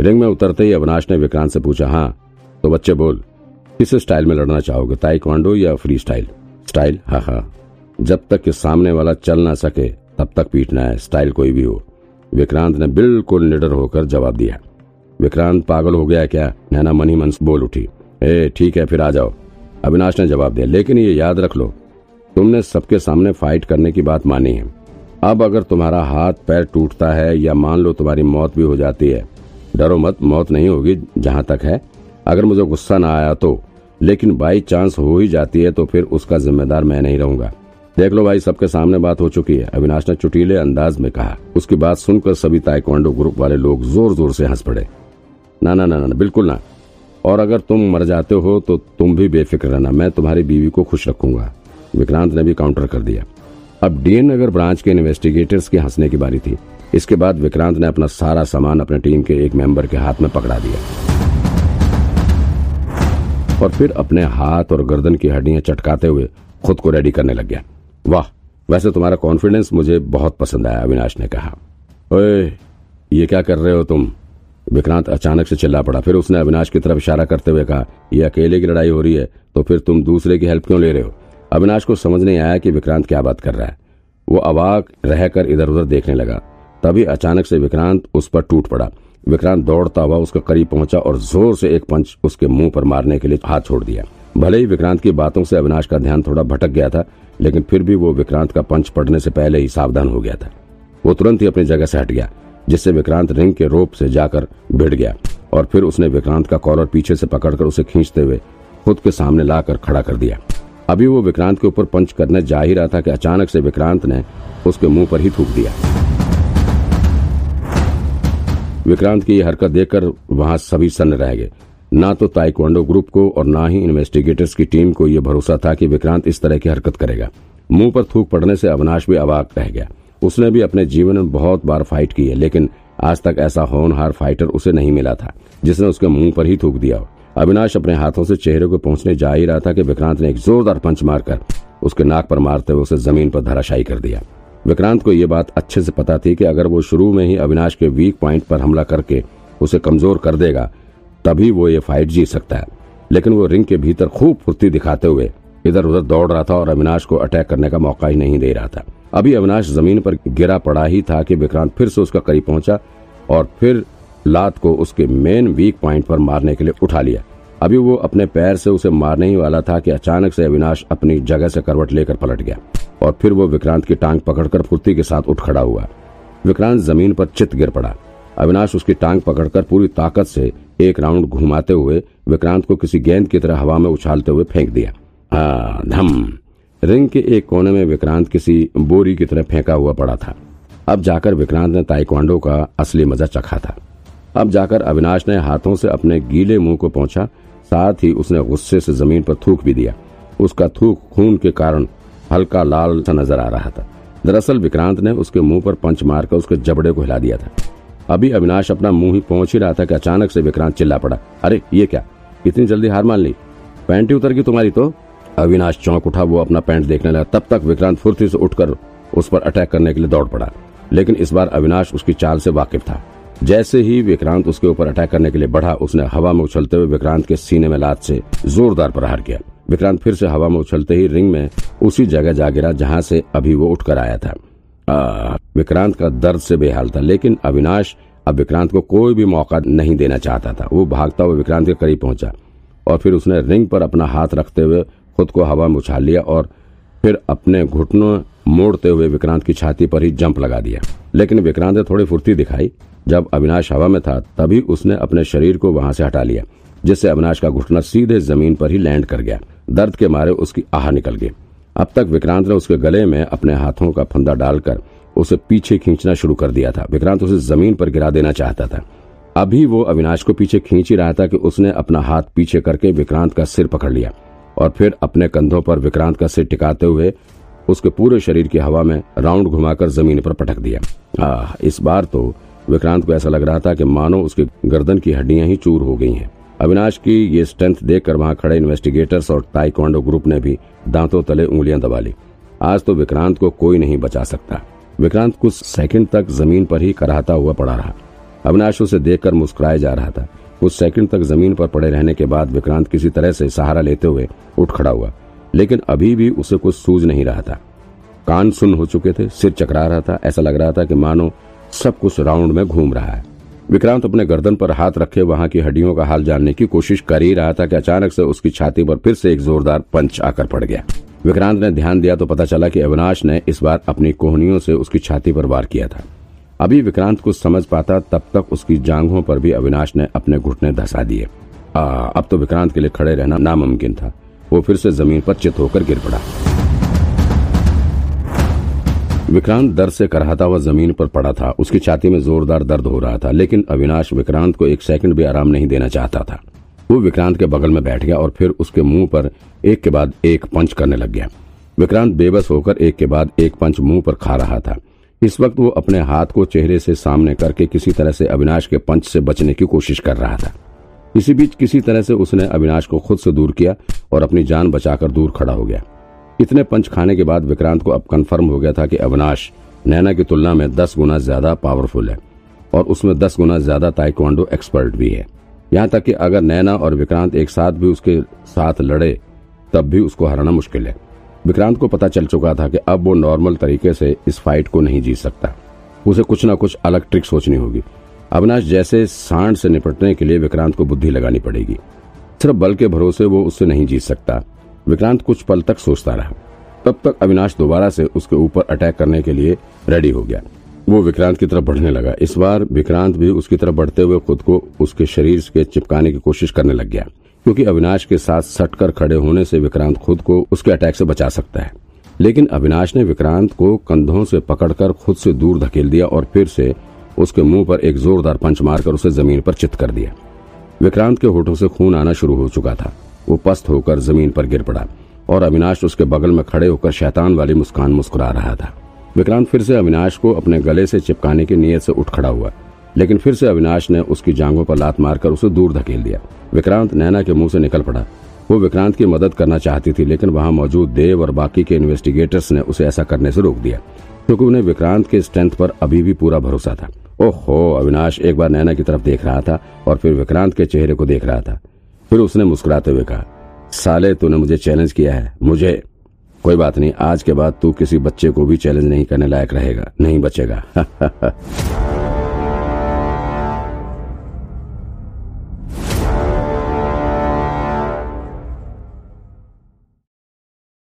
Ring में उतरते ही अविनाश ने विक्रांत से पूछा हाँ तो बच्चे बोल, किस स्टाइल में लड़ना चाहोगे, ताइक्वांडो या फ्री स्टाइल? स्टाइल? हाँ हाँ जब तक कि सामने वाला चल ना सके, तब तक पीटना है, स्टाइल कोई भी हो। विक्रांत ने बिल्कुल निडर होकर जवाब दिया। विक्रांत, पागल हो गया क्या? नैना मनी मन बोल उठी। ए, ठीक है, फिर आ जाओ। अविनाश ने जवाब दिया, लेकिन ये याद रख लो, तुमने सबके सामने फाइट करने की बात मानी है। अब अगर तुम्हारा हाथ, पैर टूटता है या मान लो तुम्हारी मौत भी हो जाती है डरो मत, मौत नहीं होगी जहाँ तक है। अगर मुझे गुस्सा ना आया तो। लेकिन बाई चांस हो ही जाती है तो फिर उसका जिम्मेदार मैं नहीं रहूँगा। देख लो भाई, सबके सामने बात हो चुकी है, अविनाश ने चुटीले अंदाज में कहा। उसकी बात सुनकर सभी ताइक्वांडो ग्रुप वाले लोग ज़ोर ज़ोर से हंस पड़े। ना ना ना ना, बिल्कुल ना। और अगर तुम मर जाते हो तो तुम भी बेफिक्र रहना, मैं तुम्हारी बीवी को खुश रखूँगा। विक्रांत ने भी काउंटर कर दिया। अब डीएन नगर ब्रांच के इन्वेस्टिगेटर्स के हंसने की बारी थी। इसके बाद विक्रांत ने अपना सारा सामान अपने टीम के एक मेंबर के हाथ में पकड़ा दिया। और फिर अपने हाथ और गर्दन की हड्डियाँ चटकाते हुए खुद को रेडी करने लग गया। वाह, वैसे तुम्हारा कॉन्फिडेंस मुझे बहुत पसंद आया, अविनाश ने कहा। ओए, ये क्या कर रहे हो तुम? विक्रांत अचानक से चिल्ला पड़ा। फिर उसने अविनाश की तरफ़ इशारा करते हुए कहा यह अकेले की लड़ाई हो रही है तो फिर तुम दूसरे की हेल्प क्यों ले रहे हो? अविनाश को समझ नहीं आया कि विक्रांत क्या बात कर रहा है। वो अवाक रहकर इधर उधर देखने लगा। तभी अचानक से विक्रांत उस पर टूट पड़ा। विक्रांत दौड़ता हुआ उसके करीब पहुँचा और ज़ोर से एक पंच उसके मुँह पर मारने के लिए हाथ छोड़ दिया। भले ही विक्रांत की बातों से अविनाश का ध्यान थोड़ा भटक गया था, लेकिन फिर भी वो विक्रांत का पंच पड़ने से पहले ही सावधान हो गया था। वो तुरंत ही अपनी जगह से हट गया, जिससे विक्रांत रिंग के रोप से जाकर भिड़ गया और फिर उसने विक्रांत का कॉलर पीछे से पकड़कर उसे खींचते हुए खुद के सामने लाकर खड़ा कर दिया। अभी वो विक्रांत के ऊपर पंच करने जा ही रहा था कि अचानक से विक्रांत ने उसके मुँह पर ही थूक दिया। विक्रांत की यह हरकत देखकर वहाँ सभी सन्न रह गए। ना तो ताइक्वांडो ग्रुप को और ना ही इन्वेस्टिगेटर्स की टीम को यह भरोसा था कि विक्रांत इस तरह की हरकत करेगा। मुँह पर थूक पड़ने से अविनाश भी अवाक रह गया। उसने भी अपने जीवन में बहुत बार फाइट की है, लेकिन आज तक ऐसा होनहार फाइटर उसे नहीं मिला था, जिसने उसके मुँह पर ही थूक दिया अविनाश अपने हाथों से चेहरे को पहुँचने जा ही रहा था कि विक्रांत ने एक जोरदार पंच मारकर उसके नाक पर मारते हुए उसे ज़मीन पर धराशायी कर दिया। विक्रांत को यह बात अच्छे से पता थी कि अगर वो शुरू में ही अविनाश के वीक पॉइंट पर हमला करके उसे कमज़ोर कर देगा, तभी वो ये फाइट जीत सकता है। लेकिन वो रिंग के भीतर खूब फुर्ती दिखाते हुए इधर उधर दौड़ रहा था और अविनाश को अटैक करने का मौका ही नहीं दे रहा था। अभी अविनाश ज़मीन पर गिरा पड़ा ही था कि विक्रांत फिर से उसका करीब पहुँचा और फिर लात को उसके मेन वीक पॉइंट पर मारने के लिए उठा लिया। अभी वो अपने पैर से उसे मारने ही वाला था कि अचानक से अविनाश अपनी जगह से करवट लेकर पलट गया और फिर वो विक्रांत की टांग पकड़कर फुर्ती के साथ उठ खड़ा हुआ। विक्रांत ज़मीन पर चित गिर पड़ा। अविनाश उसकी टांग पकड़कर पूरी ताकत से एक राउंड घुमाते हुए विक्रांत को किसी गेंद की तरह हवा में उछालते हुए फेंक दिया। धम! रिंग के एक कोने में विक्रांत किसी बोरी की तरह फेंका हुआ पड़ा था। अब जाकर विक्रांत ने ताइक्वांडो का असली मज़ा चखा था। अब जाकर अविनाश ने हाथों से अपने गीले मुँह को पहुँचा साथ ही उसने गुस्से से ज़मीन पर थूक भी दिया। उसका थूक खून के कारण हल्का लाल सा नज़र आ रहा था। दरअसल विक्रांत ने उसके मुँह पर पंच मारकर उसके जबड़े को हिला दिया था। अभी अविनाश अपना मुँह ही पहुँच ही रहा था कि अचानक से विक्रांत चिल्ला पड़ा। अरे, ये क्या? इतनी जल्दी हार मान ली? पैंट उतर गई तुम्हारी तो? अविनाश चौंक उठा, वो अपना पैंट देखने लगा। तब तक विक्रांत फुर्ती से उठकर उस पर अटैक करने के लिए दौड़ पड़ा। लेकिन इस बार अविनाश उसकी चाल से वाकिफ था। जैसे ही विक्रांत उसके ऊपर अटैक करने के लिए बढ़ा, उसने हवा में उछलते हुए विक्रांत के सीने में लात से जोरदार प्रहार किया। विक्रांत फिर से हवा में उछलते ही रिंग में उसी जगह जा गिरा जहाँ से अभी वो उठकर आया था। विक्रांत का दर्द से बेहाल था, लेकिन अविनाश अब विक्रांत को कोई भी मौका नहीं देना चाहता था। वो भागता हुआ विक्रांत के करीब पहुँचा और फिर उसने रिंग पर अपना हाथ रखते हुए खुद को हवा में उछाल लिया और फिर अपने घुटनों मोड़ते हुए विक्रांत की छाती पर ही जंप लगा दिया। लेकिन विक्रांत ने थोड़ी फुर्ती दिखाई। जब अविनाश हवा में था, तभी उसने अपने शरीर को वहाँ से हटा लिया, जिससे अविनाश का घुटना सीधे ज़मीन पर ही लैंड कर गया। दर्द के मारे उसकी आह निकल गई। अब तक विक्रांत ने उसके गले में अपने हाथों का फंदा डालकर उसे पीछे खींचना शुरू कर दिया था। विक्रांत उसे ज़मीन पर गिरा देना चाहता था। अभी वो अविनाश को पीछे खींच ही रहा था कि उसने अपना हाथ पीछे करके विक्रांत का सिर पकड़ लिया और फिर अपने कंधों पर विक्रांत का सिर टिकाते हुए उसके पूरे शरीर की हवा में राउंड घुमाकर ज़मीन पर पटक दिया। आ, इस बार तो विक्रांत को ऐसा लग रहा था कि मानो उसके गर्दन की हड्डियाँ ही चूर हो गई हैं। अविनाश की ये स्ट्रेंथ देखकर वहाँ खड़े इन्वेस्टिगेटर्स और ताइक्वांडो ग्रुप ने भी दांतों तले उंगलियाँ दबा ली। आज तो विक्रांत को कोई नहीं बचा सकता। विक्रांत कुछ सेकंड तक ज़मीन पर ही कराहता हुआ पड़ा रहा। अविनाश उसे देखकर मुस्कुराया जा रहा था। कुछ सेकंड तक ज़मीन पर पड़े रहने के बाद विक्रांत किसी तरह से सहारा लेते हुए उठ खड़ा हुआ। लेकिन अभी भी उसे कुछ सूझ नहीं रहा था। कान सुन हो चुके थे, सिर चकरा रहा था, ऐसा लग रहा था कि मानो सब कुछ राउंड में घूम रहा है। विक्रांत अपने गर्दन पर हाथ रखे वहाँ की हड्डियों का हाल जानने की कोशिश कर ही रहा था कि अचानक से उसकी छाती पर फिर से एक जोरदार पंच आकर पड़ गया। विक्रांत ने ध्यान दिया तो पता चला कि अविनाश ने इस बार अपनी कोहनियों से उसकी छाती पर वार किया था। अभी विक्रांत कुछ समझ पाता तब तक उसकी जांघों पर भी अविनाश ने अपने घुटने धसा दिए। अब तो विक्रांत के लिए खड़े रहना नामुमकिन था। वो फिर से ज़मीन पर चित होकर गिर पड़ा। विक्रांत दर्द से कराहता हुआ ज़मीन पर पड़ा था। उसकी छाती में जोरदार दर्द हो रहा था, लेकिन अविनाश विक्रांत को एक सेकंड भी आराम नहीं देना चाहता था। वो विक्रांत के बगल में बैठ गया और फिर उसके मुँह पर एक के बाद एक पंच करने लग गया। विक्रांत बेबस होकर एक के बाद एक पंच मुँह पर खा रहा था। इस वक्त वो अपने हाथ को चेहरे से सामने करके किसी तरह से अविनाश के पंच से बचने की कोशिश कर रहा था। इसी बीच किसी तरह से उसने अविनाश को खुद से दूर किया और अपनी जान बचाकर दूर खड़ा हो गया। इतने पंच खाने के बाद विक्रांत को अब कन्फर्म हो गया था कि अविनाश, नैना की तुलना में दस गुना ज़्यादा पावरफुल है और उसमें दस गुना ज़्यादा ताइक्वांडो एक्सपर्ट भी है। यहाँ तक कि अगर नैना और विक्रांत एक साथ भी उसके साथ लड़े, तब भी उसको हराना मुश्किल है। विक्रांत को पता चल चुका था कि अब वो नॉर्मल तरीके से इस फाइट को नहीं जीत सकता। उसे कुछ न कुछ अलग ट्रिक सोचनी होगी। अविनाश जैसे सांड से निपटने के लिए विक्रांत को बुद्धि लगानी पड़ेगी। सिर्फ़ बल के भरोसे वो उससे नहीं जीत सकता। विक्रांत कुछ पल तक सोचता रहा। तब तक अविनाश दोबारा से उसके ऊपर अटैक करने के लिए रेडी हो गया। वो विक्रांत की तरफ़ बढ़ने लगा। इस बार विक्रांत भी उसकी तरफ़ बढ़ते हुए खुद को उसके शरीर के चिपकाने की कोशिश करने लग गया। क्योंकि अविनाश के साथ सटकर खड़े होने से विक्रांत खुद को उसके अटैक से बचा सकता है। लेकिन अविनाश ने विक्रांत को कंधों से पकड़कर खुद से दूर धकेल दिया और फिर से उसके मुँह पर एक जोरदार पंच मारकर उसे ज़मीन पर चित कर दिया। विक्रांत के होठों से खून आना शुरू हो चुका था। वो पस्त होकर ज़मीन पर गिर पड़ा और अविनाश उसके बगल में खड़े होकर शैतान वाली मुस्कान मुस्कुरा रहा था। विक्रांत फिर से अविनाश को अपने गले से चिपकाने की नीयत से उठ खड़ा हुआ, लेकिन फिर से अविनाश ने उसकी जांघों पर लात मारकर उसे दूर धकेल दिया। विक्रांत नैना के मुँह से निकल पड़ा। वो विक्रांत की मदद करना चाहती थी, लेकिन वहाँ मौजूद देव और बाकी के इन्वेस्टिगेटर्स ने उसे ऐसा करने से रोक दिया। क्योंकि उन्हें विक्रांत के स्ट्रेंथ पर अभी भी पूरा भरोसा था। ओहो, अविनाश एक बार नैना की तरफ़ देख रहा था और फिर विक्रांत के चेहरे को देख रहा था। फिर उसने मुस्कुराते हुए कहा, साले, तूने मुझे चैलेंज किया है। मुझे कोई बात नहीं, आज के बाद तू किसी बच्चे को भी चैलेंज नहीं करने लायक रहेगा, नहीं बचेगा।